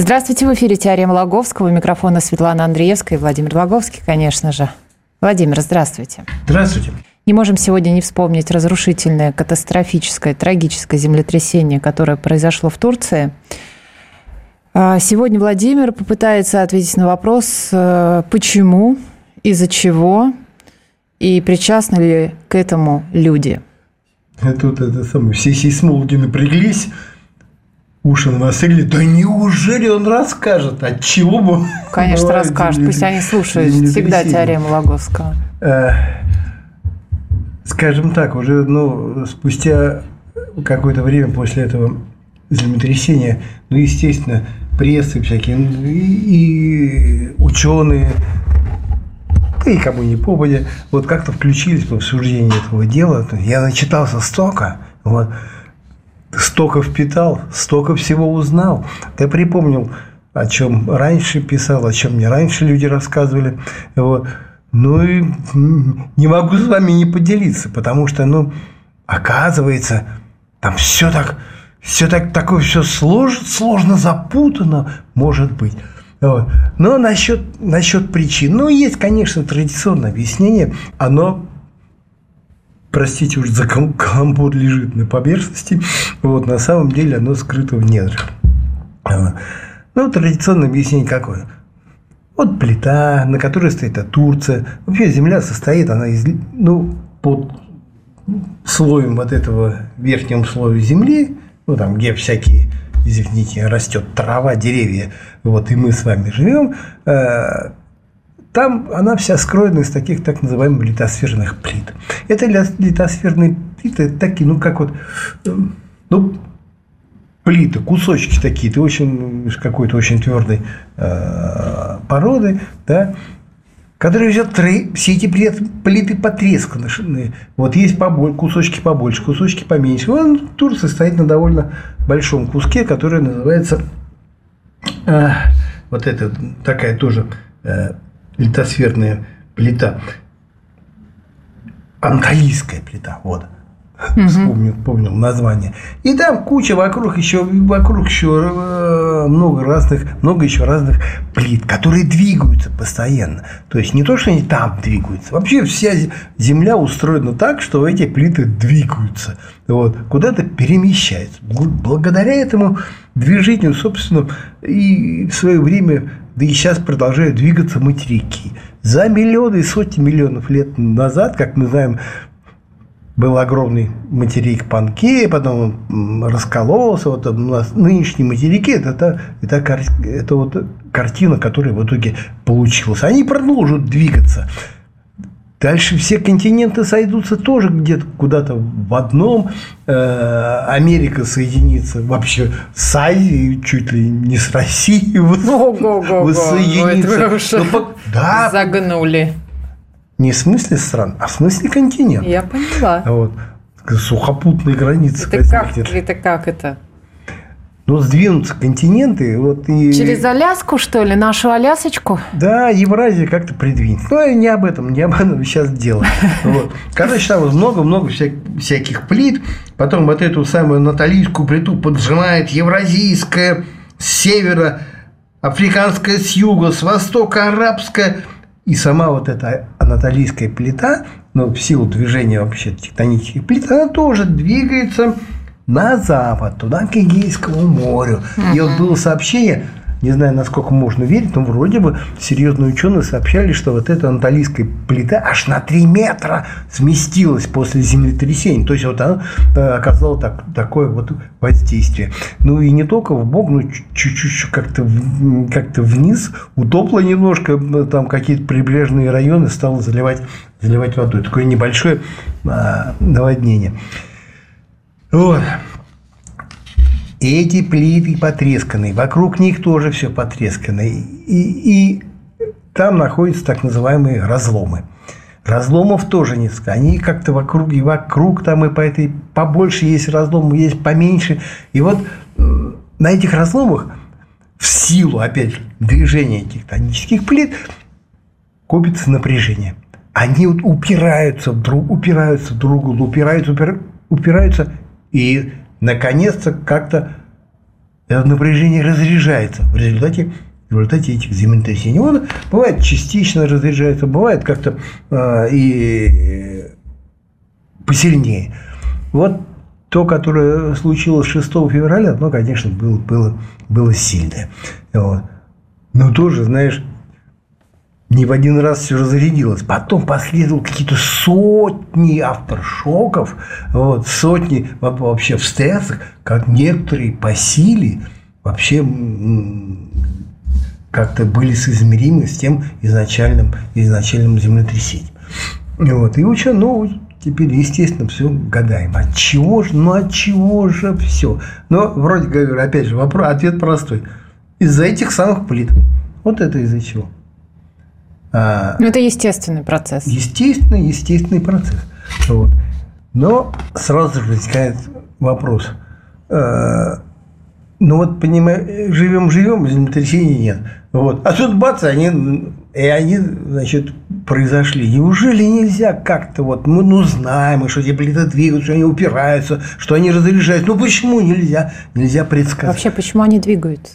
Здравствуйте, в эфире «Теорема Лаговского». У микрофона Светлана Андреевская и Владимир Лаговский, конечно же. Владимир, здравствуйте. Здравствуйте. Не можем сегодня не вспомнить разрушительное, катастрофическое, трагическое землетрясение, которое произошло в Турции. А сегодня Владимир попытается ответить на вопрос, э, почему, из-за чего и причастны ли к этому люди. Тут это самое, все сейсмологи напряглись, уши навострили. Да неужели он расскажет? От чего бы? Конечно, расскажет. Пусть они слушают всегда теорему Лаговского. Э, скажем так, уже ну, спустя какое-то время после этого землетрясения, ну, естественно, прессы всякие, и, и ученые, да и кому не попадя, вот как-то включились в обсуждение этого дела. Я начитался столько, вот, столько впитал, столько всего узнал. Я припомнил, о чем раньше писал, о чем мне раньше люди рассказывали. Вот. Ну и не могу с вами не поделиться, потому что, ну, оказывается, там все так, все так, такое все сложно, сложно запутано, может быть. Вот. Но насчет, насчет причин, ну, есть, конечно, традиционное объяснение, оно простите уж за каламбур лежит на поверхности, вот на самом деле оно скрыто в недрах. Ну, традиционное объяснение какое? Вот плита, на которой стоит Турция. Вообще земля состоит, она из, ну, под слоем вот этого верхнего слоя земли, ну, там, где всякие, извините, растет трава, деревья, вот, и мы с вами живем, э, там она вся скроена из таких так называемых литосферных плит. Это литосферные плиты, это такие, ну, как вот, ну, плиты, кусочки такие, ты очень какой-то очень твердой э, породы, да, которые взят все эти плиты, плиты потресканы. Вот есть побольше, кусочки побольше, кусочки поменьше. Он Турция стоит на довольно большом куске, который называется э, вот это такая тоже э, литосферная плита. Анталийская плита, вот. Угу. Вспомнил, помнил название. И там куча вокруг еще, вокруг еще э, много разных, много еще разных плит, которые двигаются постоянно. То есть не то, что они там двигаются. Вообще вся Земля устроена так, что эти плиты двигаются. Вот, куда-то перемещаются. Благодаря этому движению, собственно, и в свое время да и сейчас продолжают двигаться материки. За миллионы и сотни миллионов лет назад, как мы знаем, был огромный материк Панкея, потом он раскололся. Вот у нас нынешние материки это, это, это, это вот картина, которая в итоге получилась. Они продолжат двигаться. Дальше все континенты сойдутся тоже где-то куда-то в одном. Э, Америка соединится вообще с Азией, чуть ли не с Россией воссоединится. Ну, да. Загнули. Не в смысле стран, а в смысле континента. Я поняла. Вот. Сухопутные границы. Это как, это как это? ну, сдвинутся континенты. Вот и... Через Аляску, что ли, нашу Алясочку? Да, Евразия как-то придвинется. Но ну, не об этом, не об этом сейчас дело. Вот. Короче, там много-много всяких плит. Потом вот эту самую наталийскую плиту поджимает евразийская с севера, африканская с юга, с востока арабская. И сама вот эта анатолийская плита, ну, в силу движения вообще тектонических плит, она тоже двигается на запад, туда к Эгейскому морю. uh И вот было сообщение, не знаю, насколько можно верить, но вроде бы серьезные ученые сообщали, что вот эта анталийская плита аж на 3 метра сместилась после землетрясения. То есть вот она э, оказала так, такое вот воздействие. Ну и не только в бок, но чуть-чуть как-то как вниз, утопло немножко, там какие-то прибрежные районы стало заливать, заливать водой. Такое небольшое а, наводнение. Вот. Эти плиты потресканы, вокруг них тоже все потрескано. И, и там находятся так называемые разломы. Разломов тоже несколько. Они как-то вокруг и вокруг там и по этой побольше есть разломы, есть поменьше. И вот на этих разломах в силу, опять же, движения этих тонических плит копится напряжение. Они вот упираются друг, упираются друг другу, упираются, упираются, и наконец-то как-то это напряжение разряжается. В результате в результате этих землетрясений. Он бывает частично разряжается, бывает как-то э, и посильнее. Вот то, которое случилось 6 февраля, ну, конечно, было, было, было сильное. Вот. Но тоже, знаешь, не в один раз все разрядилось. Потом последовало какие-то сотни авторшоков, вот, сотни вообще в стрессах, как некоторые по силе вообще как-то были соизмеримы с тем изначальным, изначальным землетрясением. Вот. И ученые, ну, теперь, естественно, все гадаем. От чего же, ну от чего же все? Но вроде говорю, опять же, вопрос, ответ простой. Из-за этих самых плит. Вот это из-за чего. А, ну, это естественный процесс. Естественный, естественный процесс. Вот. Но сразу же возникает вопрос. Э, ну вот, понимаешь, живем, живем, землетрясений нет. Вот. А тут бац, они, и они, значит, произошли. Неужели нельзя как-то вот, мы ну, знаем, что плиты двигаются, что они упираются, что они разряжаются. Ну почему нельзя? Нельзя предсказать. Вообще, почему они двигаются?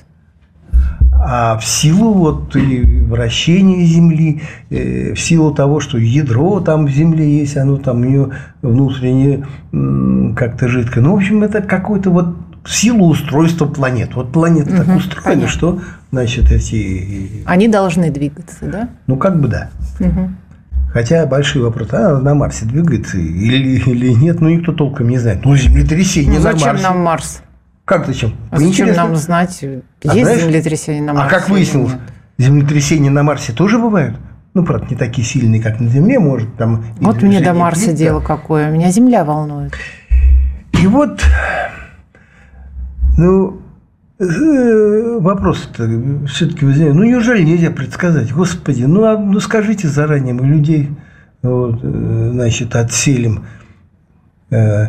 А в силу вот и вращения Земли, э, в силу того, что ядро там в Земле есть, оно там у нее внутренне как-то жидкое. Ну, в общем, это какой-то вот силу устройства планет. Вот планета угу, так устроена, понятно. что значит эти... Они должны двигаться, да? Ну, как бы да. Угу. Хотя большой вопрос, а на Марсе двигается или, или нет, ну никто толком не знает. Ну, землетрясение ну, зачем на Марсе. нам Марс? Как зачем? А зачем нам знать, есть а знаешь, землетрясение на Марсе? А как выяснилось, землетрясения на Марсе тоже бывают? Ну, правда, не такие сильные, как на Земле, может, там... Вот мне до Марса дело какое, меня Земля волнует. И вот ну, э, вопрос-то все-таки возникает. Ну, неужели нельзя предсказать? Господи, ну, а, ну скажите заранее, мы людей вот, э, значит, отселим. Э,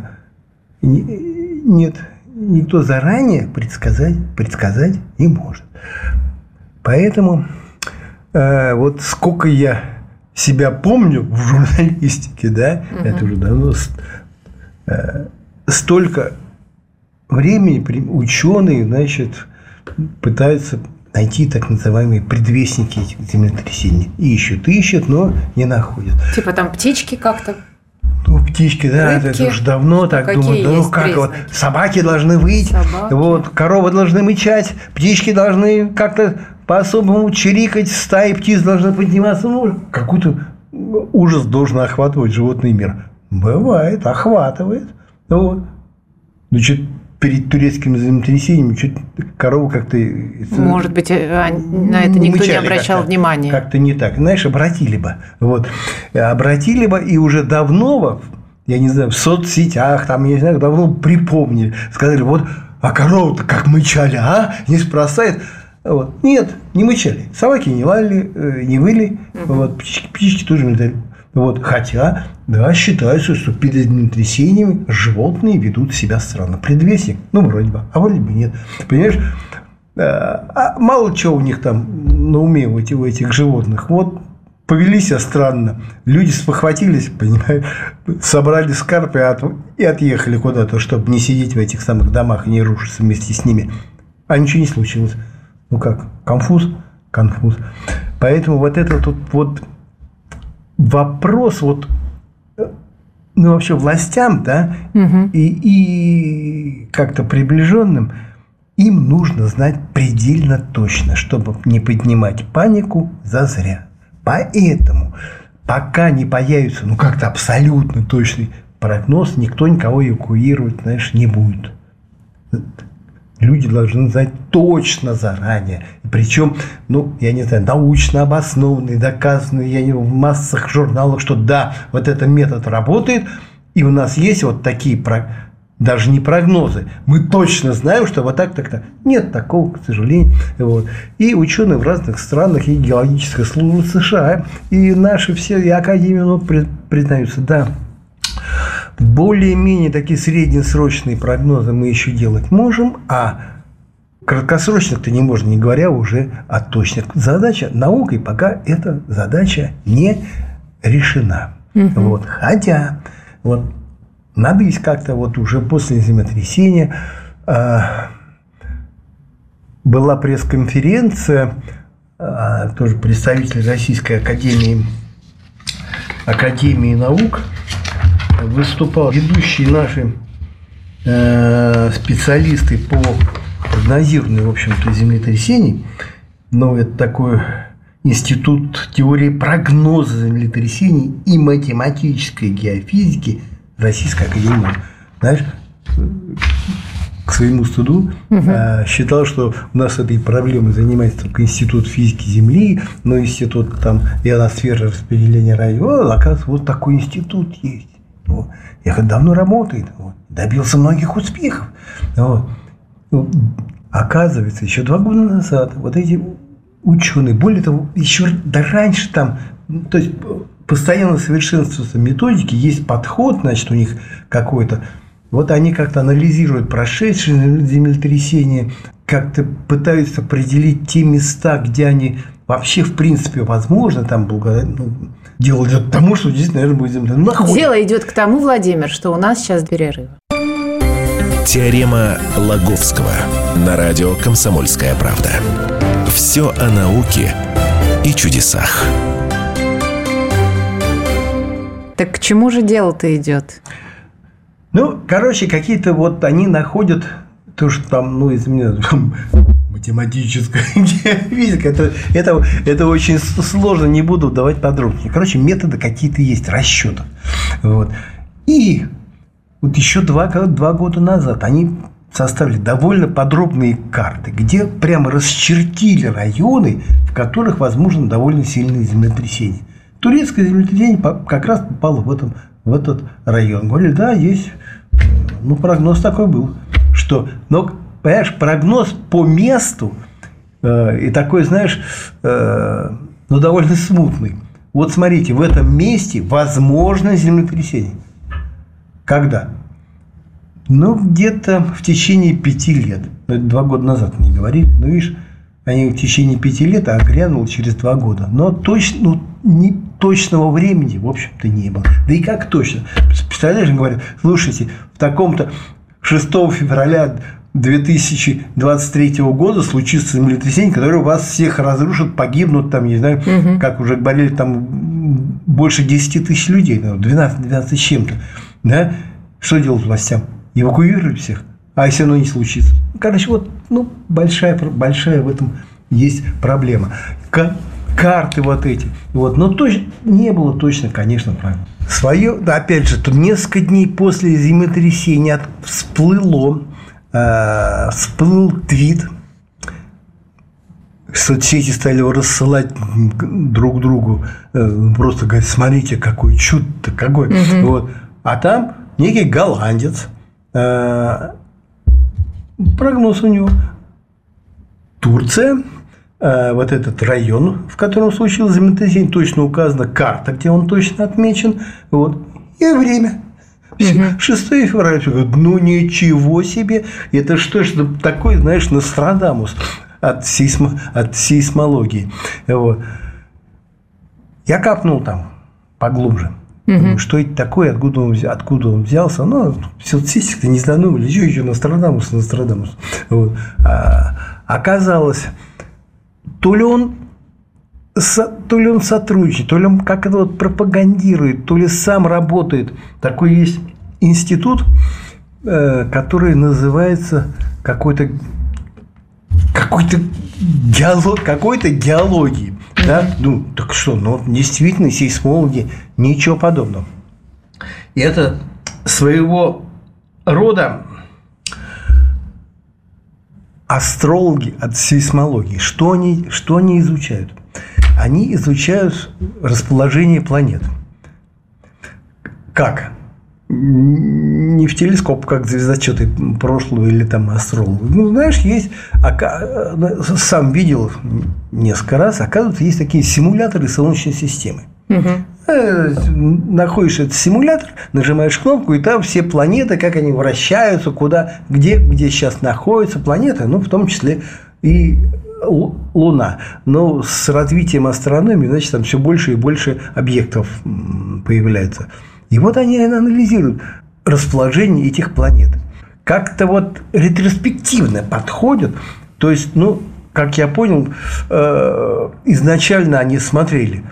нет, никто заранее предсказать, предсказать не может. Поэтому вот сколько я себя помню в журналистике, да, угу. это уже давно, столько времени ученые, значит, пытаются найти так называемые предвестники этих землетрясений. И ищут, ищут, но не находят. Типа там птички как-то ну, птички, да, Рыбки? это уже давно так Какие думают. Ну, как признаки? вот собаки должны выйти, собаки. вот коровы должны мычать, птички должны как-то по-особому чирикать, стаи птиц должны подниматься. Ну, какой-то ужас должен охватывать животный мир. Бывает, охватывает. Ну, вот. Перед турецким землетрясением чуть корова как-то... Может быть, э, на это никто не обращал как внимания. Как-то не так. Знаешь, обратили бы. Вот. Обратили бы, и уже давно, я не знаю, в соцсетях, там, я не знаю, давно припомнили. Сказали, вот, а корова-то как мычали, а? Не спросает. Вот. Нет, не мычали. Собаки не лали, э, не выли. Угу. Вот. Птички, птички тоже не дали. Вот, хотя, да, считается, что перед землетрясениями животные ведут себя странно. Предвестник, ну, вроде бы, а вроде бы нет. Понимаешь, э, а мало чего у них там на уме у этих, у этих животных. Вот повели себя странно. Люди спохватились, понимаешь, собрали от, и отъехали куда-то, чтобы не сидеть в этих самых домах и не рушиться вместе с ними. А ничего не случилось. Ну как, конфуз? Конфуз. Поэтому вот это тут вот вопрос вот ну, вообще властям, да, угу. и, и как-то приближенным, им нужно знать предельно точно, чтобы не поднимать панику зазря. Поэтому, пока не появится, ну, как-то абсолютно точный прогноз, никто никого эвакуировать, знаешь, не будет люди должны знать точно заранее. Причем, ну, я не знаю, научно обоснованные, доказанные я не, в массах журналах, что да, вот этот метод работает, и у нас есть вот такие даже не прогнозы. Мы точно знаем, что вот так, так, так. Нет такого, к сожалению. Вот. И ученые в разных странах, и геологическая служба США, и наши все, и Академия наук признаются, да, более-менее такие среднесрочные прогнозы мы еще делать можем, а краткосрочных-то не можно, не говоря уже о точных. Задача наукой пока эта задача не решена. Угу. Вот. Хотя вот надо есть как-то вот уже после землетрясения э, была пресс-конференция, э, тоже представитель Российской Академии, Академии наук, выступал ведущие наши э, специалисты по прогнозированию, в общем-то, землетрясений, но это такой институт теории прогноза землетрясений и математической геофизики – Российской Академии Знаешь, к своему студу угу. считал, что у нас этой проблемой занимается только Институт физики Земли, но Институт там ионосферы распределения радио, оказывается, вот такой институт есть. Вот. Я давно работает, вот. добился многих успехов. Вот. Ну, оказывается, еще два года назад вот эти ученые, более того, еще да раньше там, то есть постоянно совершенствуются методики, есть подход, значит, у них какой-то. Вот они как-то анализируют прошедшие землетрясения, как-то пытаются определить те места, где они вообще, в принципе, возможно, там благодаря, ну, дело идет к тому, что здесь, наверное, будет земля. Дело идет к тому, Владимир, что у нас сейчас перерыв. Теорема Лаговского на радио «Комсомольская правда». Все о науке и чудесах. Так к чему же дело-то идет? Ну, короче, какие-то вот они находят то, что там, ну, из меня математическая физика, это, это, это очень сложно, не буду давать подробнее. Короче, методы какие-то есть, расчетов. Вот. И вот еще два, два года назад они составили довольно подробные карты, где прямо расчертили районы, в которых возможно довольно сильные землетрясения. Турецкое землетрясение как раз попало в, этом, в этот район. Говорили, да, есть, ну, прогноз такой был, что, но, понимаешь, прогноз по месту э, и такой, знаешь, э, ну, довольно смутный. Вот смотрите, в этом месте возможно землетрясение. Когда? Ну, где-то в течение пяти лет. Это два года назад не говорили. Ну, видишь, они в течение пяти лет, а грянул через два года. Но точно, ну, не, точного времени, в общем-то, не было. Да и как точно? Представляешь, говорят, слушайте, в таком-то 6 февраля 2023 года случится землетрясение, которое вас всех разрушит, погибнут, там, не знаю, угу. как уже говорили, там больше 10 тысяч людей, 12, 12 с чем-то. Да? Что делать властям? Эвакуировать всех? А если оно не случится? Короче, вот ну, большая, большая в этом есть проблема карты вот эти. Вот. Но точно, не было точно, конечно, правильно. Свое, опять же, тут несколько дней после землетрясения всплыло, э, всплыл твит, соцсети стали его рассылать друг другу, э, просто говорят, смотрите, какой чудо-то, какой. Угу. Вот. А там некий голландец, э, прогноз у него, Турция – Э, вот этот район, в котором случилось землетрясение, точно указана карта, где он точно отмечен, вот, и время. 6 февраля. Ну ничего себе! Это что ж такое, знаешь, Нострадамус от, сейсмо, от сейсмологии. Вот. Я капнул там поглубже. Угу. Думаю, что это такое, откуда он, откуда он взялся. Ну, то не задумали, что еще Нострадамус, Нострадамус. Вот. А, оказалось, то ли он то ли он сотрудничает, то ли он как это вот пропагандирует, то ли сам работает. Такой есть институт, э, который называется какой-то какой-то диалог, какой-то геологии. Да? Ну, так что, ну, действительно, сейсмологи, ничего подобного. И это своего рода астрологи от сейсмологии, что они, что они изучают? Они изучают расположение планет. Как? Не в телескоп, как звездочеты прошлого или там астрологи. Ну, знаешь, есть, сам видел несколько раз, оказывается, есть такие симуляторы Солнечной системы. Угу. Находишь этот симулятор, нажимаешь кнопку, и там все планеты, как они вращаются, куда, где, где сейчас находятся планеты, ну, в том числе и Луна. Но с развитием астрономии, значит, там все больше и больше объектов появляется. И вот они анализируют расположение этих планет. Как-то вот ретроспективно подходят. То есть, ну, как я понял, э, изначально они смотрели,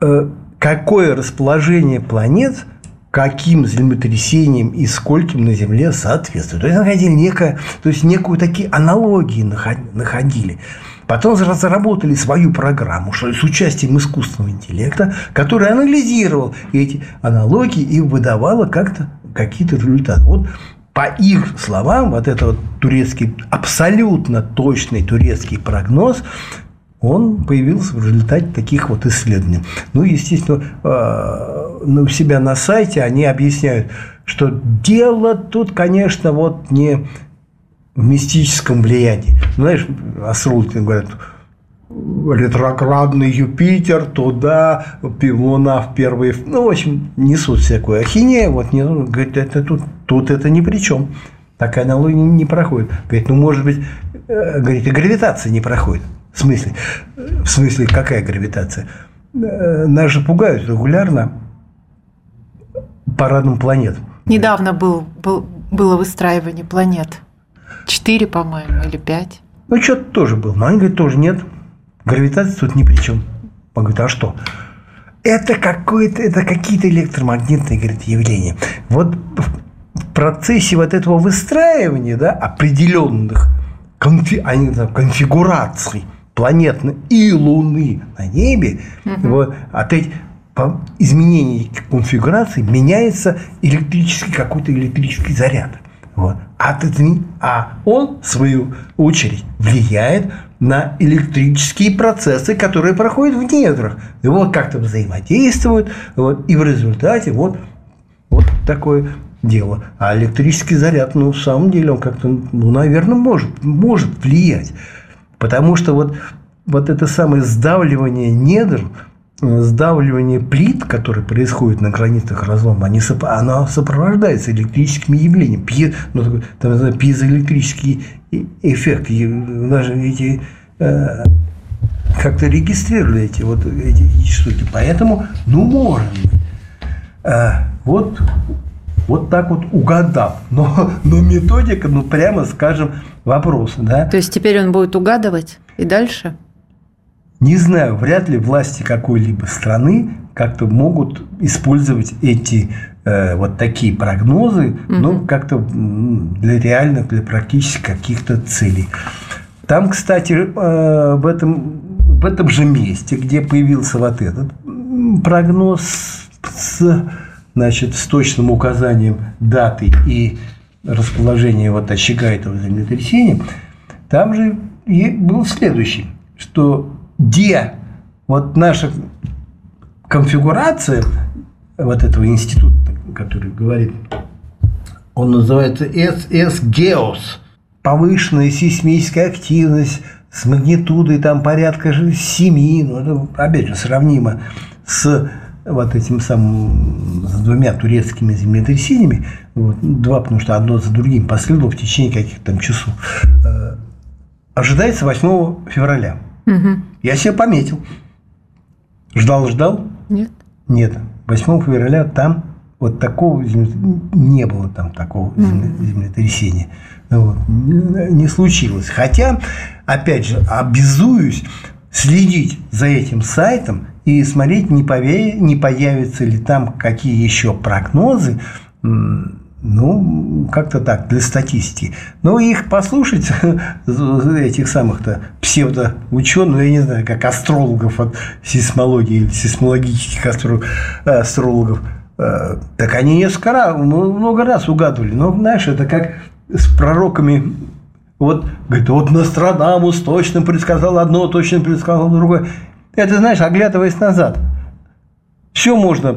э, какое расположение планет каким землетрясением и скольким на Земле соответствует. То есть находили некое, то есть некую такие аналогии находили. Потом разработали свою программу что с участием искусственного интеллекта, который анализировал эти аналогии и выдавала как-то какие-то результаты. Вот по их словам, вот это вот турецкий, абсолютно точный турецкий прогноз, он появился в результате таких вот исследований. Ну, естественно, э, у себя на сайте они объясняют, что дело тут, конечно, вот не в мистическом влиянии. Знаешь, астрологи говорят, ретроградный Юпитер, туда, Луна в первый... Ну, в общем, несут всякую ахинею. Вот, не, говорит, это тут, тут это ни при чем. Такая аналогия не проходит. Говорит, ну, может быть, э, говорит, и гравитация не проходит. В смысле? В смысле, какая гравитация? Э, нас же пугают регулярно парадом планет. Недавно был, был, было выстраивание планет. Четыре, по-моему, или пять. Ну, что-то тоже был. Но они говорят, тоже нет. Гравитация тут ни при чем. Он говорит, а что? Это, какое-то, это какие-то электромагнитные говорит, явления. Вот в процессе вот этого выстраивания да, определенных конфи, они, конфигураций планеты и Луны на небе, угу. вот, от этих изменений конфигурации меняется электрический какой-то электрический заряд. Вот. А, а он, в свою очередь, влияет на электрические процессы, которые проходят в недрах. И вот как-то взаимодействуют. Вот, и в результате вот, вот такое дело. А электрический заряд, ну, в самом деле, он как-то, ну, наверное, может, может влиять. Потому что вот, вот это самое сдавливание недр, сдавливание плит, которое происходит на границах разлома, они, оно сопровождается электрическими явлениями. Пье, ну, такой, там, знаю, пьезоэлектрический эффект. Даже эти э, как-то регистрировали эти вот эти штуки. Поэтому, ну, можно. Э, вот вот так вот угадав. Но, но методика, ну прямо скажем, вопрос. Да? То есть теперь он будет угадывать и дальше? Не знаю, вряд ли власти какой-либо страны как-то могут использовать эти э, вот такие прогнозы, угу. ну, как-то для реальных, для практически каких-то целей. Там, кстати, э, в, этом, в этом же месте, где появился вот этот прогноз с значит, с точным указанием даты и расположения вот очага этого землетрясения, там же и был следующий, что где вот наша конфигурация вот этого института, который говорит, он называется SS-GEOS, повышенная сейсмическая активность с магнитудой там порядка 7, ну, это, опять же, сравнимо с вот этим самым с двумя турецкими землетрясениями, вот, два, потому что одно за другим последовало в течение каких-то там часов, э, ожидается 8 февраля. Угу. Я себе пометил. Ждал, ждал? Нет. Нет. 8 февраля там вот такого не было там такого землетрясения. Вот. Не случилось. Хотя, опять же, обязуюсь следить за этим сайтом и смотреть, не, пове... не появятся ли там какие еще прогнозы, ну, как-то так, для статистики. Но их послушать, этих самых-то псевдоученых, я не знаю, как астрологов от сейсмологии или сейсмологических астрологов, э, так они несколько раз, много раз угадывали. Но, знаешь, это как с пророками вот, говорит, вот Нострадамус точно предсказал одно, точно предсказал другое. Это, знаешь, оглядываясь назад. Все можно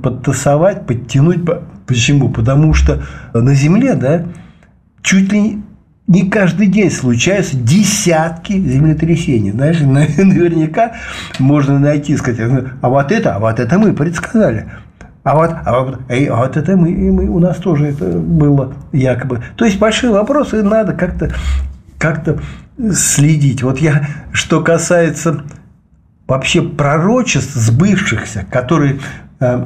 подтасовать, подтянуть. Почему? Потому что на Земле, да, чуть ли не каждый день случаются десятки землетрясений. Знаешь, наверняка можно найти, сказать, а вот это, а вот это мы предсказали. А вот, а вот, а вот это мы, мы, у нас тоже это было якобы. То есть большие вопросы надо как-то как следить. Вот я, что касается вообще пророчеств сбывшихся, которые э,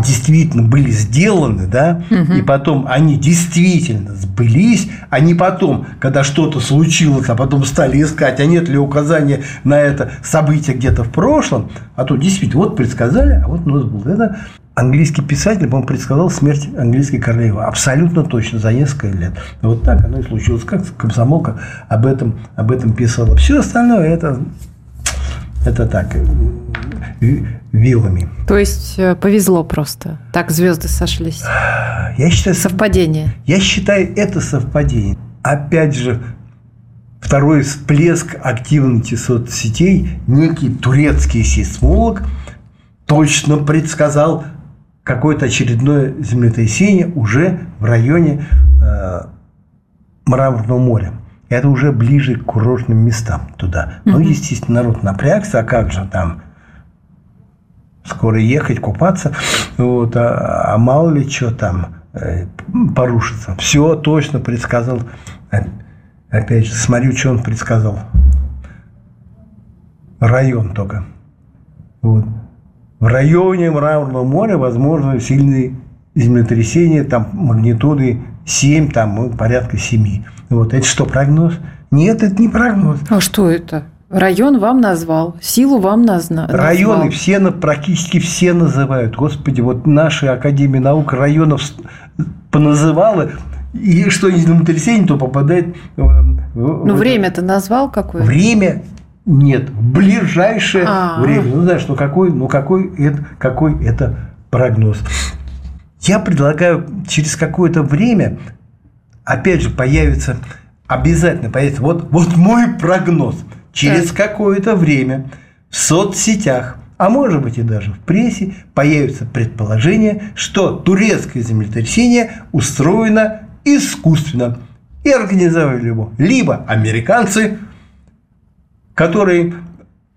действительно были сделаны, да, угу. и потом они действительно сбылись, а не потом, когда что-то случилось, а потом стали искать, а нет ли указания на это событие где-то в прошлом, а то действительно вот предсказали, а вот у нас было это. Английский писатель, по-моему, предсказал смерть английской королевы. Абсолютно точно, за несколько лет. Вот так оно и случилось. Как комсомолка об этом, об этом писала. Все остальное это, это так, вилами. То есть э, повезло просто. Так звезды сошлись. Я считаю совпадение. Я считаю это совпадение. Опять же, второй всплеск активности соцсетей некий турецкий сейсмолог точно предсказал какое-то очередное землетрясение уже в районе э, Мраморного моря. Это уже ближе к курортным местам туда. Ну, естественно, народ напрягся, а как же там скоро ехать, купаться, вот, а, а мало ли что там э, порушится. Все точно предсказал. Опять же, смотрю, что он предсказал. Район только. Вот. В районе Мраморного моря возможно сильные землетрясения, там магнитуды 7, там ну, порядка 7. Вот это что, прогноз? Нет, это не прогноз. А что это? Район вам назвал, силу вам назвал. Районы все, практически все называют. Господи, вот наша Академия наук районов поназывала, и что не землетрясение, то попадает Ну, время-то назвал какое? Время нет, ближайшее А-а-а. время. Ну, знаешь, ну какой, ну какой это, какой это прогноз. Я предлагаю через какое-то время, опять же, появится, обязательно появится, вот, вот мой прогноз – через так. какое-то время в соцсетях, а может быть и даже в прессе, появится предположение, что турецкое землетрясение устроено искусственно и организовали его либо американцы, которые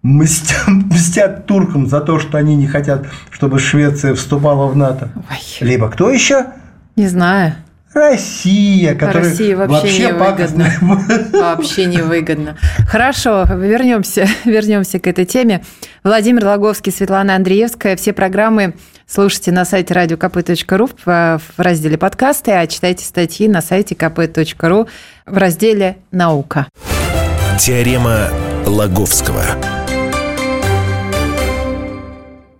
мстят, мстят туркам за то, что они не хотят, чтобы Швеция вступала в НАТО, Ой. либо кто еще? Не знаю. Россия, которая России вообще, вообще не выгодно. Вообще не выгодно. Хорошо, вернемся, вернемся к этой теме. Владимир Логовский, Светлана Андреевская. Все программы слушайте на сайте radiokp.ru в разделе подкасты, а читайте статьи на сайте kp.ru в разделе «Наука». Теорема Лаговского.